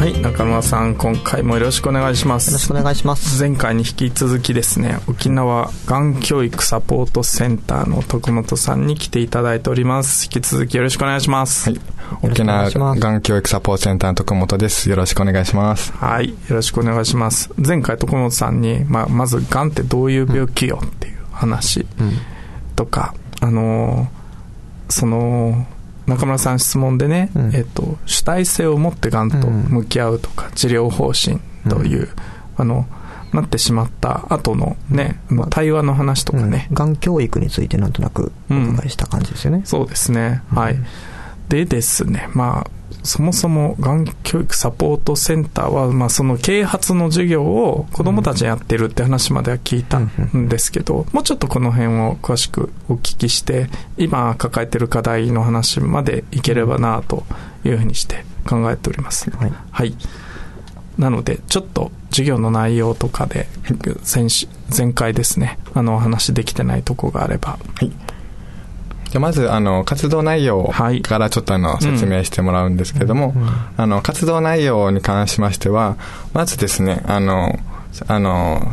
はい中村さん今回もよろしくお願いします。よろしくお願いします。前回に引き続きですね沖縄がん教育サポートセンターの徳本さんに来ていただいております。引き続きよろしくお願いします。はい。沖縄がん教育サポートセンターの徳本です。よろしくお願いします。はいよろしくお願いします。前回徳本さんに、まあ、まずがんってどういう病気よっていう話とか、うん、あのその中村さん質問でね、うん、えっと、主体性を持ってがん。と向き合うとか、うん、治療方針という、あのなってしまった後のね、まあ、対話の話とかね、が、ん。教育についてなんとなくお伺いした感じですよね、そうですね。はい、でですねまあそもそもがん教育サポートセンターは、まあ、その啓発の授業を子どもたちにやってるって話までは聞いたんですけど、もうちょっとこの辺を詳しくお聞きして今抱えてる課題の話までいければなというふうにして考えております、はい、はい、なのでちょっと授業の内容とかで先前回ですねあのお話できてないとこがあれば、はいじゃまず、あの、活動内容からちょっとあの、説明してもらうんですけども、あの、活動内容に関しましては、まずですね、あの、あの、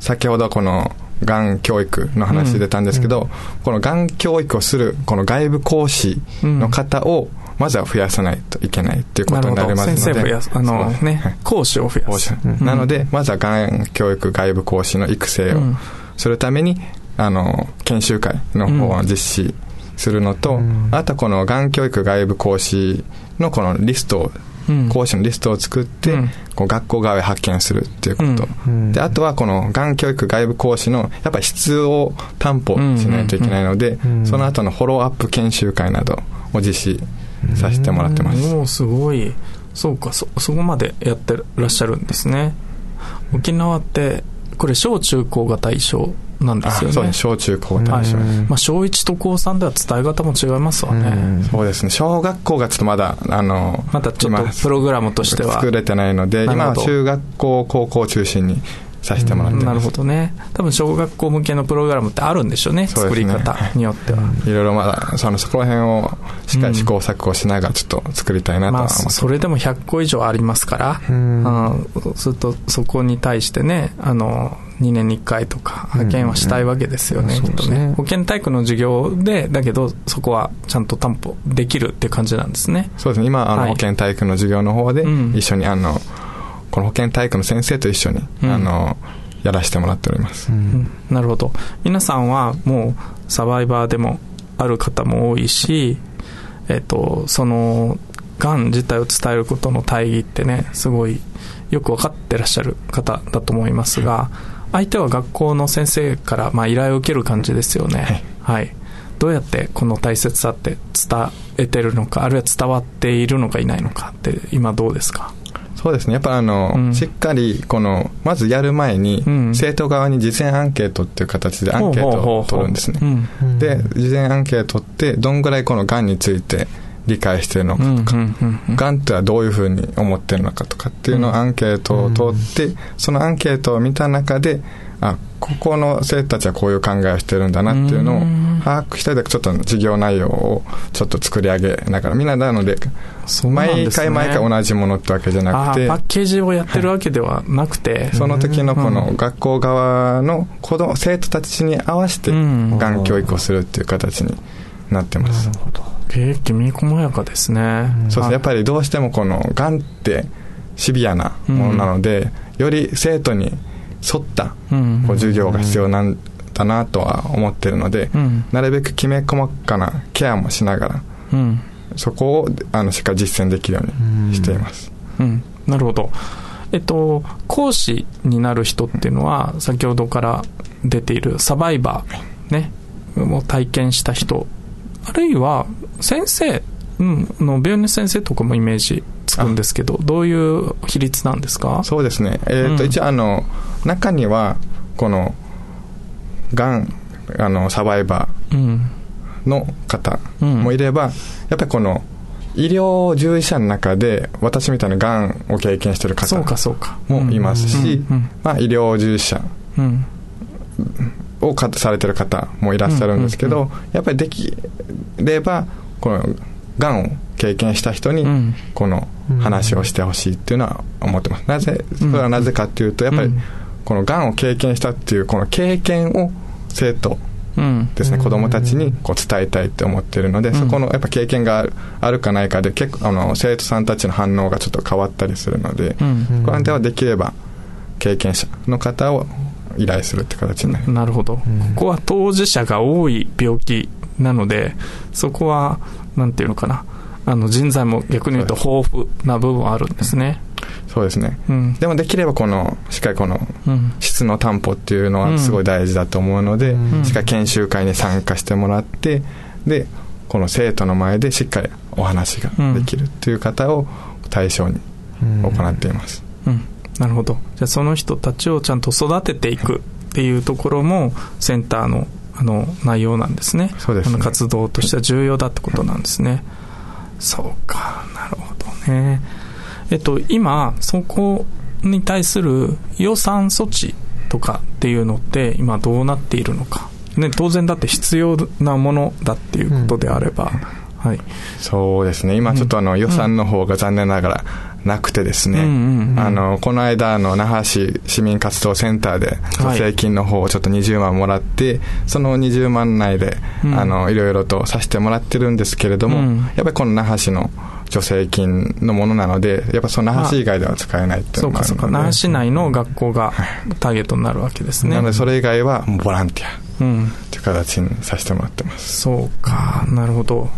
先ほどこの、がん教育の話出たんですけど、うん、このがん教育をする、この外部講師の方を、まずは増やさないといけないっていうことになりますので。先生増やす。あのね、はい、講師を増やす。なので、まずはがん教育外部講師の育成をするために、あの、研修会の方を実施するのと、うん、あとこのがん教育外部講師のこのリストを、うん、講師のリストを作って、うん、こう学校側へ派遣するっていうこと、であとはこのがん教育外部講師のやっぱ質を担保しないといけないので、その後のフォローアップ研修会などを実施させてもらってます、もうすごい。そうかそそこまでやってらっしゃるんですね。沖縄ってこれ小中高が対象なんですよね。小中高対象、まあ、小1と高3では伝え方も違いますわね。そうですね。小学校がちょっとまだ、あの、まだちょっとプログラムとしては。作れてないので、今は中学校、高校中心にさせてもらってます、なるほどね。多分小学校向けのプログラムってあるんでしょうね、ね、作り方によっては、いろいろまだそのそこら辺をしっかり試行錯誤しながらちょっと作りたいなとは思って、まあ、それでも100個以上ありますから、うん、するとそこに対してねあの2年に1回とか派遣はしたいわけですよね、きっとね。保健体育の授業で、だけどそこはちゃんと担保できるっていう感じなんですね。そうですね。今、あの、保健体育の授業の方で、一緒に、あの、この保健体育の先生と一緒に、うん、あの、やらせてもらっております、うん、なるほど。皆さんはもうサバイバーでもある方も多いし、えっと、その、がん自体を伝えることの大義ってね、すごいよく分かってらっしゃる方だと思いますが、相手は学校の先生からまあ依頼を受ける感じですよね。はい。どうやってこの大切さって伝えてるのか、あるいは伝わっているのかいないのかって、今どうですか？そうですね。やっぱあの、うん、しっかり、この、まずやる前に、うん、生徒側に事前アンケートっていう形でアンケートを取るんですね。で、事前アンケートって、どんぐらいこの癌について理解してるのかとか、癌ってはどういうふうに思ってるのかとかっていうのをアンケートを取って、そのアンケートを見た中で、あ、ここの生徒たちはこういう考えをしてるんだなっていうのを把握したりでちょっと授業内容をちょっと作り上げながら、みんななので、毎回毎回同じものってわけじゃなくて、パッケージをやってるわけではなくて、その時のこの学校側の子供、生徒たちに合わせて、がん教育をするっていう形になってます。なるほど。経営きめ細やかですね。そうですね。やっぱりどうしてもこの、がんってシビアなものなので、より生徒に沿ったこう授業が必要なんだなとは思ってるので、なるべくきめ細かなケアもしながら、そこをあのしっかり実践できるようにしています。うん、なるほど。えっと、講師になる人っていうのは、先ほどから出ているサバイバー、ね、もう体験した人、あるいは先生うん、の病院の先生とかもイメージつくんですけど、どういう比率なんですか？そうですね、えーと、うん、一応あの、中には、この、がん、あの、サバイバーの方もいれば、うん、やっぱりこの、医療従事者の中で、私みたいながんを経験してる方もいますし、まあ、医療従事者をされてる方もいらっしゃるんですけど、やっぱりできれば、この、がんを経験した人に、この話をしてほしいっていうのは思ってます。なぜ、それはなぜかっていうと、やっぱり、このがんを経験したっていう、この経験を生徒ですね、子供たちにこう伝えたいって思ってるので、そこのやっぱ経験があるかないかで結構あの生徒さんたちの反応がちょっと変わったりするので、これではできれば経験者の方を依頼するって形になる。なるほど、ここは当事者が多い病気なのでそこはなんていうのかな。あの人材も逆に言うと豊富な部分はあるんですね。そうですね、うん、でもできればこのしっかりこの質の担保っていうのはすごい大事だと思うので、うん、しっかり研修会に参加してもらってでこの生徒の前でしっかりお話ができるっていう方を対象に行っています、うん、なるほど。じゃあその人たちをちゃんと育てていくっていうところもセンターのあの内容なんですね。そうです、ね、活動としては重要だってことなんですね、そうか。なるほどね。えっと、今、そこに対する予算措置とかっていうのって、今どうなっているのか。ね、当然だって必要なものだっていうことであれば、うん、はい、そうですね、今ちょっとあの予算の方が残念ながらなくてですね、あのこの間の那覇市市民活動センターで助成金の方をちょっと20万もらって、はい、その20万内で、うん、あのいろいろとさせてもらってるんですけれども、うん、やっぱりこの那覇市の助成金のものなので、やっぱその那覇市以外では使えないっていうのがあるので、そうか、そうか、那覇市内の学校がターゲットになるわけですね。なので、それ以外はボランティアという形にさせてもらってます。そうか、なるほど。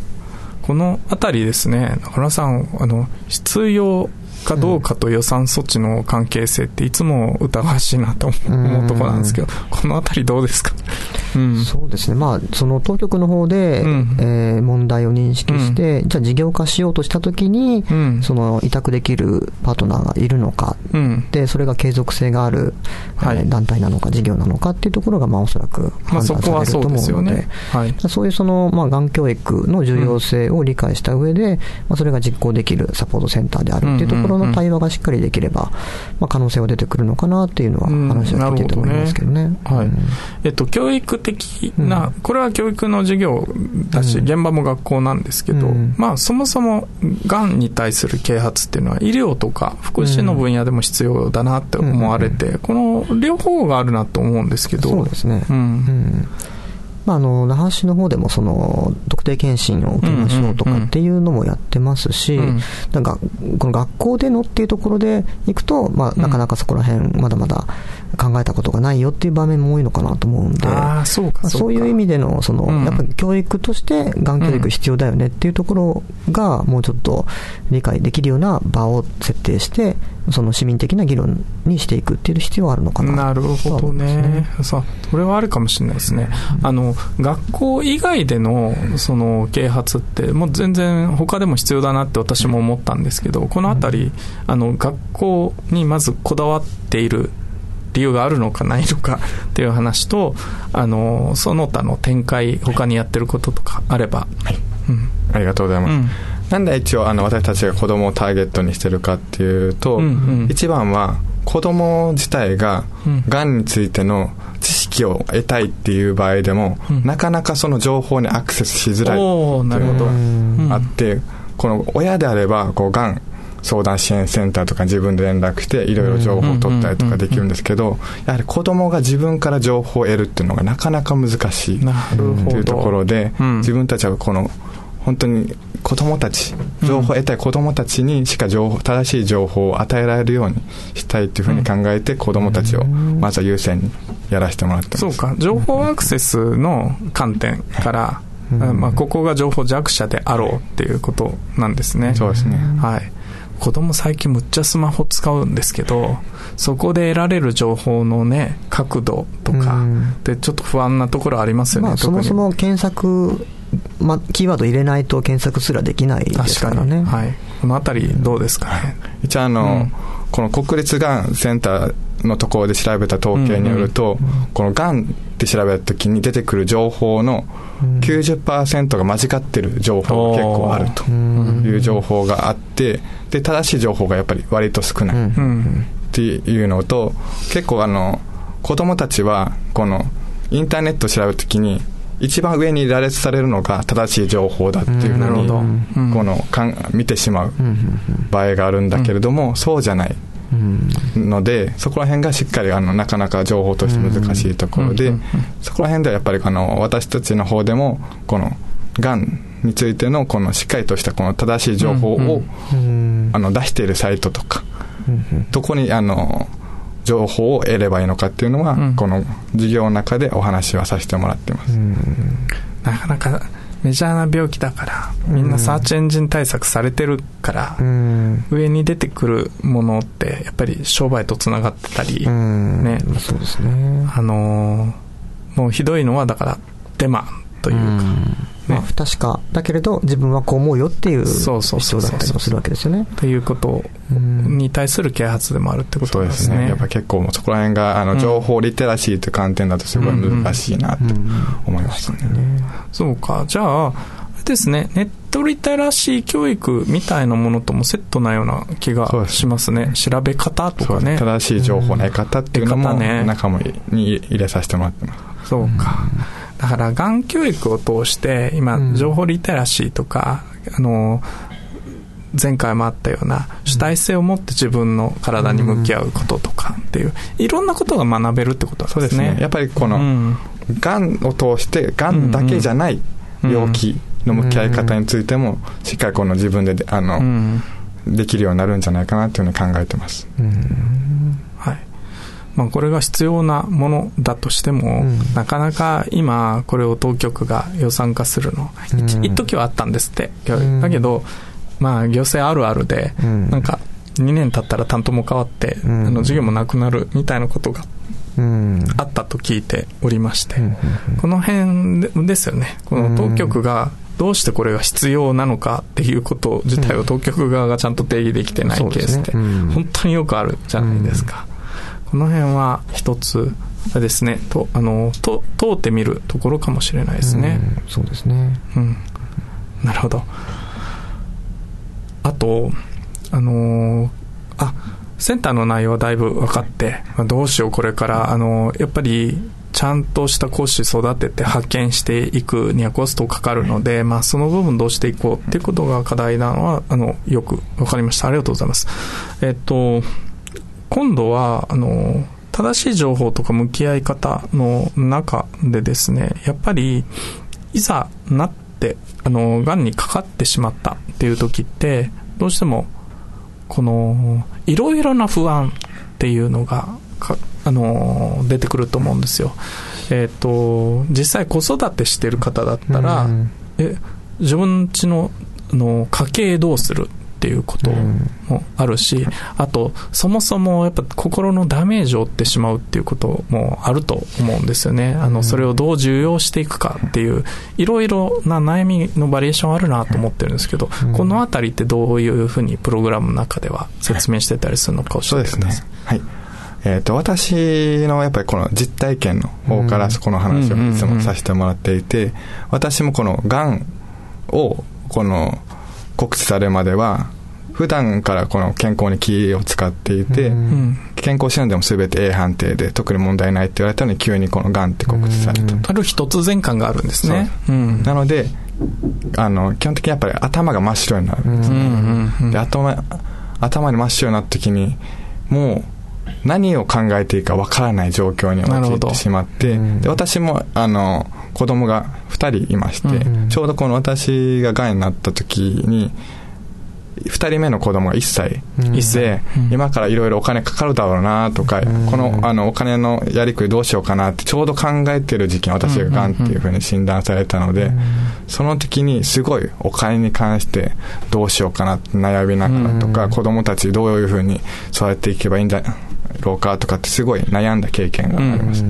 このあたりですね、中村さん、あの、必要かどうかと予算措置の関係性っていつも疑わしいなと思うところなんですけど、このあたりどうですか、うん、そうですね、まあ、その当局の方で、うん、えー、問題を認識して、うん、じゃあ事業化しようとしたときに、うん、その委託できるパートナーがいるのか、でそれが継続性がある、はい、団体なのか、事業なのかっていうところが、まあ、おそらく判断されると思うので、まあ、そうね。はい、そういうその、まあ、がん教育の重要性を理解した上で、まあ、それが実行できるサポートセンターであるっていうところの対話がしっかりできれば、まあ、可能性は出てくるのかなっていうのは話は聞いてると思いますけどね。どね。はい。えっと、教育的な、これは教育の授業だし、現場も学校なんですけど、まあ、そもそも、がんに対する啓発っていうのは、医療とか福祉の分野でも必要だなって思われて、この両方があるなと思うんですけど。そうですね。うん。まあ、あの、那覇市の方でも、その、特定健診を受けましょうとかっていうのもやってますし、なんか、この学校でのっていうところでいくと、まあ、なかなかそこら辺、まだまだ考えたことがないよっていう場面も多いのかなと思うんで、そうかそういう意味での、その、やっぱり教育として、がん教育必要だよねっていうところが、もうちょっと理解できるような場を設定して、その市民的な議論にしていくっていう必要はあるのかな。なるほどね。さこれはあるかもしれないですね。あの、学校以外での、その、啓発って、もう全然他でも必要だなって私も思ったんですけど、このあたり、あの、学校にまずこだわっている理由があるのかないのかっていう話と、あの、その他の展開、他にやってることとかあれば。はい。うん、ありがとうございます。うんなんで一応あの私たちが子供をターゲットにしてるかっていうと、うんうん、一番は子供自体ががん。についての知識を得たいっていう場合でも、うん、なかなかその情報にアクセスしづらいっていうのがあって、この親であればこうがん相談支援センターとか自分で連絡していろいろ情報を取ったりとかできるんですけど、やはり子供が自分から情報を得るっていうのがなかなか難しいというところで、自分たちはこの本当に子供たち、情報を得たい子供たちにしか情報、正しい情報を与えられるようにしたいっていうふうに考えて、子供たちをまずは優先にやらせてもらってます。そうか、情報アクセスの観点から、まあ、ここが情報弱者であろうっていうことなんですね。そうですね。はい。子供最近むっちゃスマホ使うんですけど、そこで得られる情報のね、角度とか、でちょっと不安なところありますよね、まあ、そもそも検索まあ、キーワード入れないと検索すらできないですからね。はい。このあたりどうですかね？一応あの、うん、この国立がんセンターのところで調べた統計によると、うんうん、このがんって調べた時に出てくる情報の90%が間違ってる情報が結構あるという情報があって、で、正しい情報がやっぱり割と少ない。っていうのと、結構あの、子供たちは、この、インターネットを調べるときに、一番上に羅列されるのが正しい情報だっていうふうに、このかん見てしまう場合があるんだけれども、そうじゃないので、そこら辺がしっかりあのなかなか情報として難しいところで、そこら辺ではやっぱりあの私たちの方でも、この、がんについてのこのしっかりとしたこの正しい情報を、あの出しているサイトとか、どこにあの情報を得ればいいのかっていうのは、うん、この授業の中でお話はさせてもらってます。なかなかメジャーな病気だから、みんなサーチエンジン対策されてるから、上に出てくるものって、やっぱり商売とつながってたり、ね。そうですね。あのー、もうひどいのは、だから、デマというか、まあ、不確かだけれど、自分はこう思うよっていう必要だったりもするわけですよね。ということに対する啓発でもあるってことですね。そうですね。やっぱ結構、そこら辺が、あの、情報リテラシーという観点だとすごい難しいなと思いましたね。そうか。じゃあ、ですね、ネットリテラシー教育みたいなものともセットなような気がしますね。す調べ方とかね。正しい情報の得方っていうのも、仲間に入れさせてもらってます。そうか。だから、がん教育を通して、今、情報リテラシーとか、あの、前回もあったような主体性を持って自分の体に向き合うこととかっていう、いろんなことが学べるってことですね。そうですね。やっぱりこの、がんを通して、がんだけじゃない病気の向き合い方についても、しっかりこの自分で、あの、できるようになるんじゃないかなというふうに考えてます。はい。まあ、これが必要なものだとしても、うん、なかなか今、これを当局が予算化するの、うん、一時はあったんですって。だけど、まあ、行政あるあるで、なんか、2年経ったら担当も変わって、あの授業もなくなるみたいなことがあったと聞いておりまして、この辺ですよね。この当局がどうしてこれが必要なのかっていうこと自体を当局側がちゃんと定義できてないケースって、本当によくあるじゃないですか。この辺は一つですね。とあのと通ってみるところかもしれないですね、うそうですね。うん。なるほどあとあのあセンターの内容はだいぶ分かって、どうしようこれからあのやっぱりちゃんとした講師育てて派遣していくにはコストかかるので、まあ、その部分どうしていこうっていうことが課題なのは、あの、よく分かりました。ありがとうございます。えっと、今度は、あの、正しい情報とか向き合い方の中でですね、やっぱり、いざなっ、あの、癌にかかってしまったっていう時って、どうしても、この、いろいろな不安っていうのが、あの、出てくると思うんですよ。えっ、ー、と、実際子育てしてる方だったら、うん、え、自分ちの、の家計どうするっていうこともあるし、あと、そもそもやっぱ心のダメージを負ってしまうっていうこともあると思うんですよね。あの、それをどう重要していくかっていう、いろいろな悩みのバリエーションあるなと思ってるんですけど、このあたりってどういうふうにプログラムの中では説明してたりするのか教えてください。はい。えっ、ー、と、私のやっぱりこの実体験の方からこの話をいつもさせてもらっていて、私もこの癌をこの告知されるまでは、普段からこの健康に気を使っていて、うん、健康診断でも全て A 判定で特に問題ないって言われたのに急にこの癌って告知された。と。ある日突然感があるんですね。う。ん、なので、あの、基本的にやっぱり頭が真っ白になるんですね。で、頭、頭に真っ白になった時に、もう、何を考えていいかわからない状況に陥ってしまって、で私も、あの、子供が2人いまして、うん、ちょうどこの私が癌になった時に、2人目の子供が1歳で、うん、今からいろいろお金かかるだろうなとか、うん、このあのお金のやりくりどうしようかなってちょうど考えてる時期に私ががんっていうふうに診断されたので、その時にすごいお金に関してどうしようかなって悩みながらとか、子供たちどういうふうに育てていけばいいんだろうかとかってすごい悩んだ経験があります。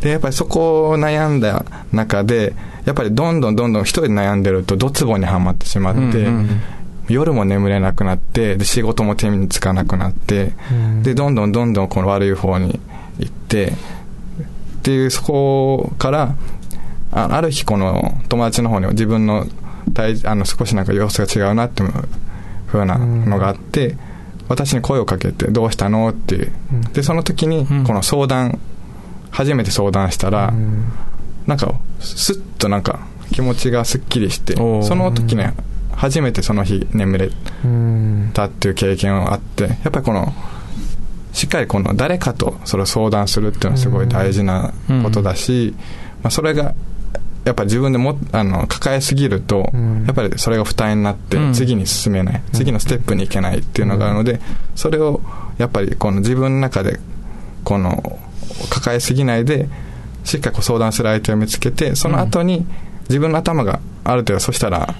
で、やっぱりそこを悩んだ中で、やっぱりどんどんどんどん一人で悩んでると、ドツボにはまってしまって、うんうん夜も眠れなくなって、で、仕事も手につかなくなって、うん、で、どんどんどんどんこの悪い方に行って、っていう、そこから、あある日この友達の方に自分の体あの少しなんか様子が違うなっていうふうなのがあって、うん、私に声をかけて、どうしたのっていう。で、その時に、この相談、初めて相談したら、なんか、すっとなんか気持ちがすっきりして、その時ね、初めてその日眠れたっていう経験があって、やっぱりこの、しっかりこの誰かとそれを相談するっていうのはすごい大事なことだし、まあ、それがやっぱ自分でもあの抱えすぎると、やっぱりそれが負担になって次に進めない、次のステップに行けないっていうのがあるのでそれをやっぱりこの自分の中でこの抱えすぎないでしっかりこう相談する相手を見つけてその後に自分の頭がある程度そしたら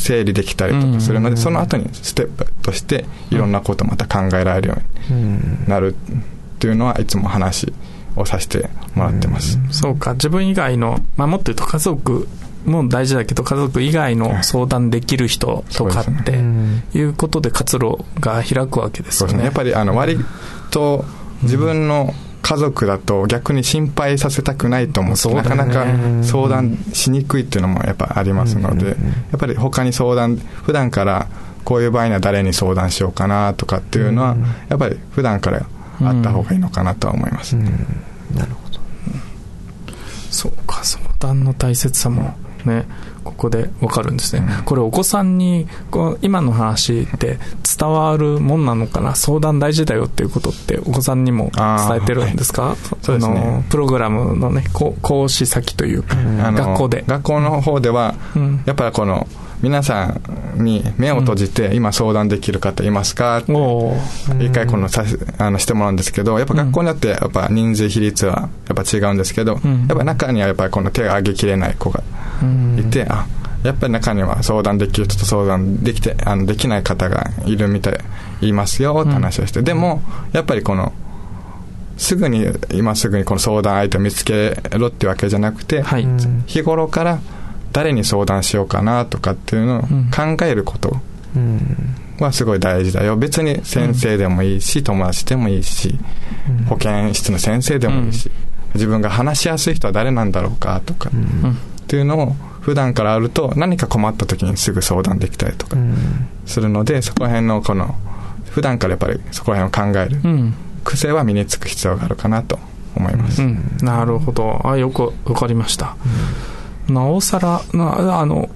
整理できたりとかするので、その後にステップとしていろんなことをまた考えられるようになるっていうのはいつも話をさせてもらってます。そうか、自分以外の、まあ、もっと言うと家族も大事だけど、家族以外の相談できる人とかっていうことで活路が開くわけですよね。ね。やっぱりあの割と自分の家族だと逆に心配させたくないと思って、なかなか相談しにくいっていうのもやっぱありますので、やっぱり他に相談、普段からこういう場合には誰に相談しようかなとかっていうのは、やっぱり普段からあった方がいいのかなとは思います、なるほど。そうか、相談の大切さもね、ここでわかるんですね。これお子さんに、こう今の話って伝わるもんなのかな？相談大事だよっていうことってお子さんにも伝えてるんですか、はい、その、プログラムのね、講師先というか、学校で。学校の方では、やっぱりこの、皆さんに目を閉じて、今相談できる方いますか？って、一回このさあのしてもらうんですけど、やっぱ学校によってやっぱ人数比率はやっぱ違うんですけど、やっぱ中にはやっぱりこの手を挙げきれない子がいて、あ、やっぱり中には相談できる人と相談できて、あの、できない方がいるみたい、いますよって話をして、でも、やっぱりこの、すぐに、今すぐにこの相談相手を見つけろっていうわけじゃなくて、はい、日頃から、誰に相談しようかなとかっていうのを考えることはすごい大事だよ。別に先生でもいいし、友達でもいいし、保健室の先生でもいいし、自分が話しやすい人は誰なんだろうかとか、っていうのを普段からあると何か困った時にすぐ相談できたりとかするので、そこら辺のこの、普段からやっぱりそこら辺を考える癖は身につく必要があるかなと思います。うん、なるほど。あ、よくわかりました。なおさら、なあの、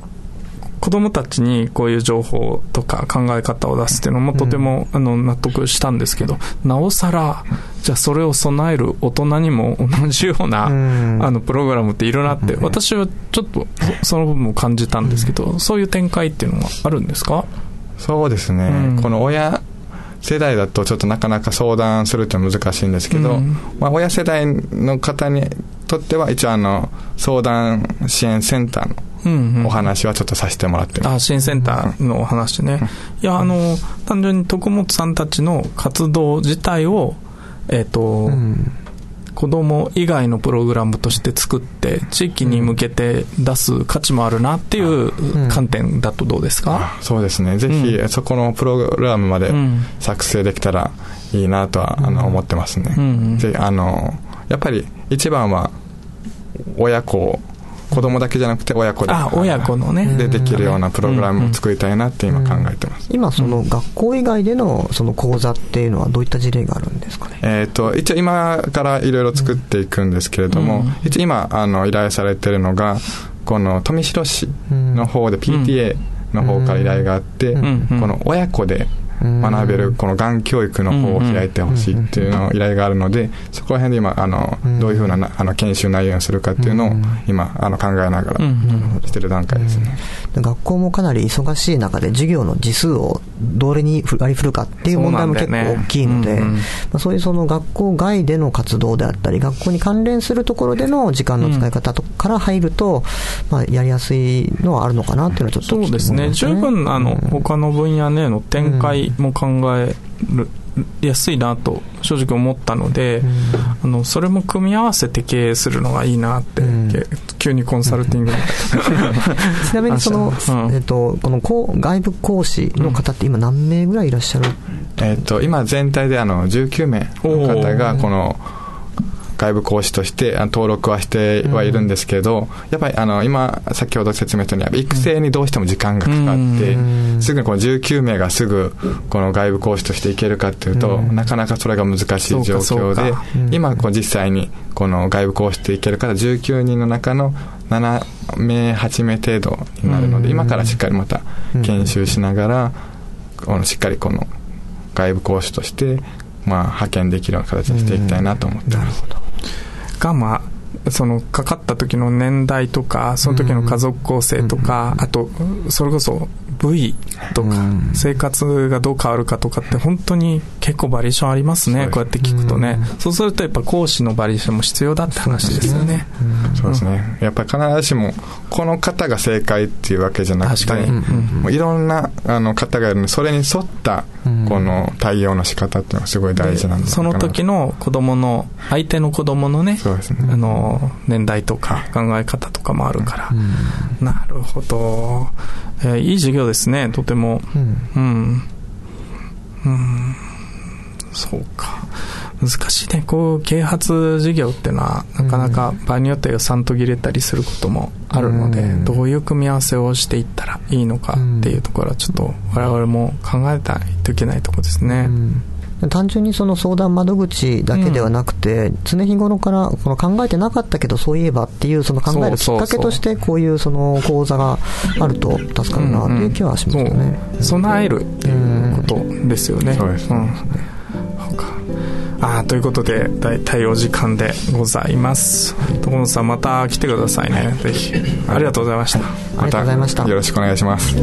子供たちにこういう情報とか考え方を出すっていうのもとても、あの納得したんですけど、なおさら、じゃあそれを備える大人にも同じような、あのプログラムっていろいろあって、私はちょっとその部分も感じたんですけど、そういう展開っていうのはあるんですか？そうですね、この親世代だとちょっとなかなか相談するって難しいんですけど、うん、まあ、親世代の方にとっては一応あの相談支援センターのお話はちょっとさせてもらってます。うんうん、あ、支援センターのお話ね。いや、あの、単純に徳本さんたちの活動自体を、えっ、ー、と、うん。子供以外のプログラムとして作って地域に向けて出す価値もあるなっていう観点だとどうですか、うん、そうですね。ぜひそこのプログラムまで作成できたらいいなとは、あの思ってますね、うんうん、あのやっぱり一番は親子子供だけじゃなくて親子で。あ親子のね。でできるようなプログラムを作りたいなって今考えてます、今その学校以外でのその講座っていうのはどういった事例があるんですかね？えっ、と一応今からいろいろ作っていくんですけれども、うん、一応今あの依頼されてるのがこの富城市の方で PTA の方から依頼があって、この親子で学べるこのがん教育の方を開いてほしいっていうの依頼があるので、そこら辺で今、あの、どういうふうなあの研修内容にするかっていうのを今、あの考えながらしてる段階ですね。学校もかなり忙しい中で授業の時数をどれに割り振るかっていう問題も結構大きいので、そうそういうその学校外での活動であったり、学校に関連するところでの時間の使い方とから入ると、まあ、やりやすいのはあるのかなっていうのはちょっと、そうですね。十分、あの、他の分野での展開題も考える安いなと正直思ったので、うん、あのそれも組み合わせて経営するのがいいなって、うん、急にコンサルティング ちなみにその、えっと、この外部講師の方って今何名ぐらいいらっしゃる、えっと今全体であの19名の方がこの、外部講師として登録はしてはいるんですけど、やっぱりあの今、先ほど説明したように、育成にどうしても時間がかかって、すぐにこの19名がすぐこの外部講師としていけるかっていうと、なかなかそれが難しい状況で、今、実際にこの外部講師といける方19人の中の7名、8名程度になるので、今からしっかりまた研修しながら、このしっかりこの外部講師としてまあ、派遣できるような形にしていきたいなと思ってます。が、まあ、そのかかった時の年代とかその時の家族構成とか、あとそれこそ部位とか、生活がどう変わるかとかって本当に結構バリエーションありますねこうやって聞くとね、そうするとやっぱ講師のバリエーションも必要だって話ですよね。そうですね。やっぱり必ずしもこの方が正解っていうわけじゃなくて、もういろんなあの方がいるのでそれに沿ったこの対応の仕方っていうのがすごい大事なんでその時の子供の相手の子供のねそうですね。あの年代とか考え方とかもあるから、なるほど。えー、いい授業ですね、とても。うん。うん。うん、そうか。難しいね。こう、啓発授業っていうのは、なかなか場合によって予算途切れたりすることもあるので、うん、どういう組み合わせをしていったらいいのかっていうところは、ちょっと我々も考えないといけないところですね。うん。単純にその相談窓口だけではなくて、うん、常日頃からこの考えてなかったけどそういえばっていうその考えるきっかけとしてこういうその講座があると助かるなという気はしますよね、うん。う。ん、備えるっていうことですよね、そうですね、あということで大体お時間でございます。所野さんまた来てくださいね。ぜひ。ありがとうございました、ありがとうございました。よろしくお願いします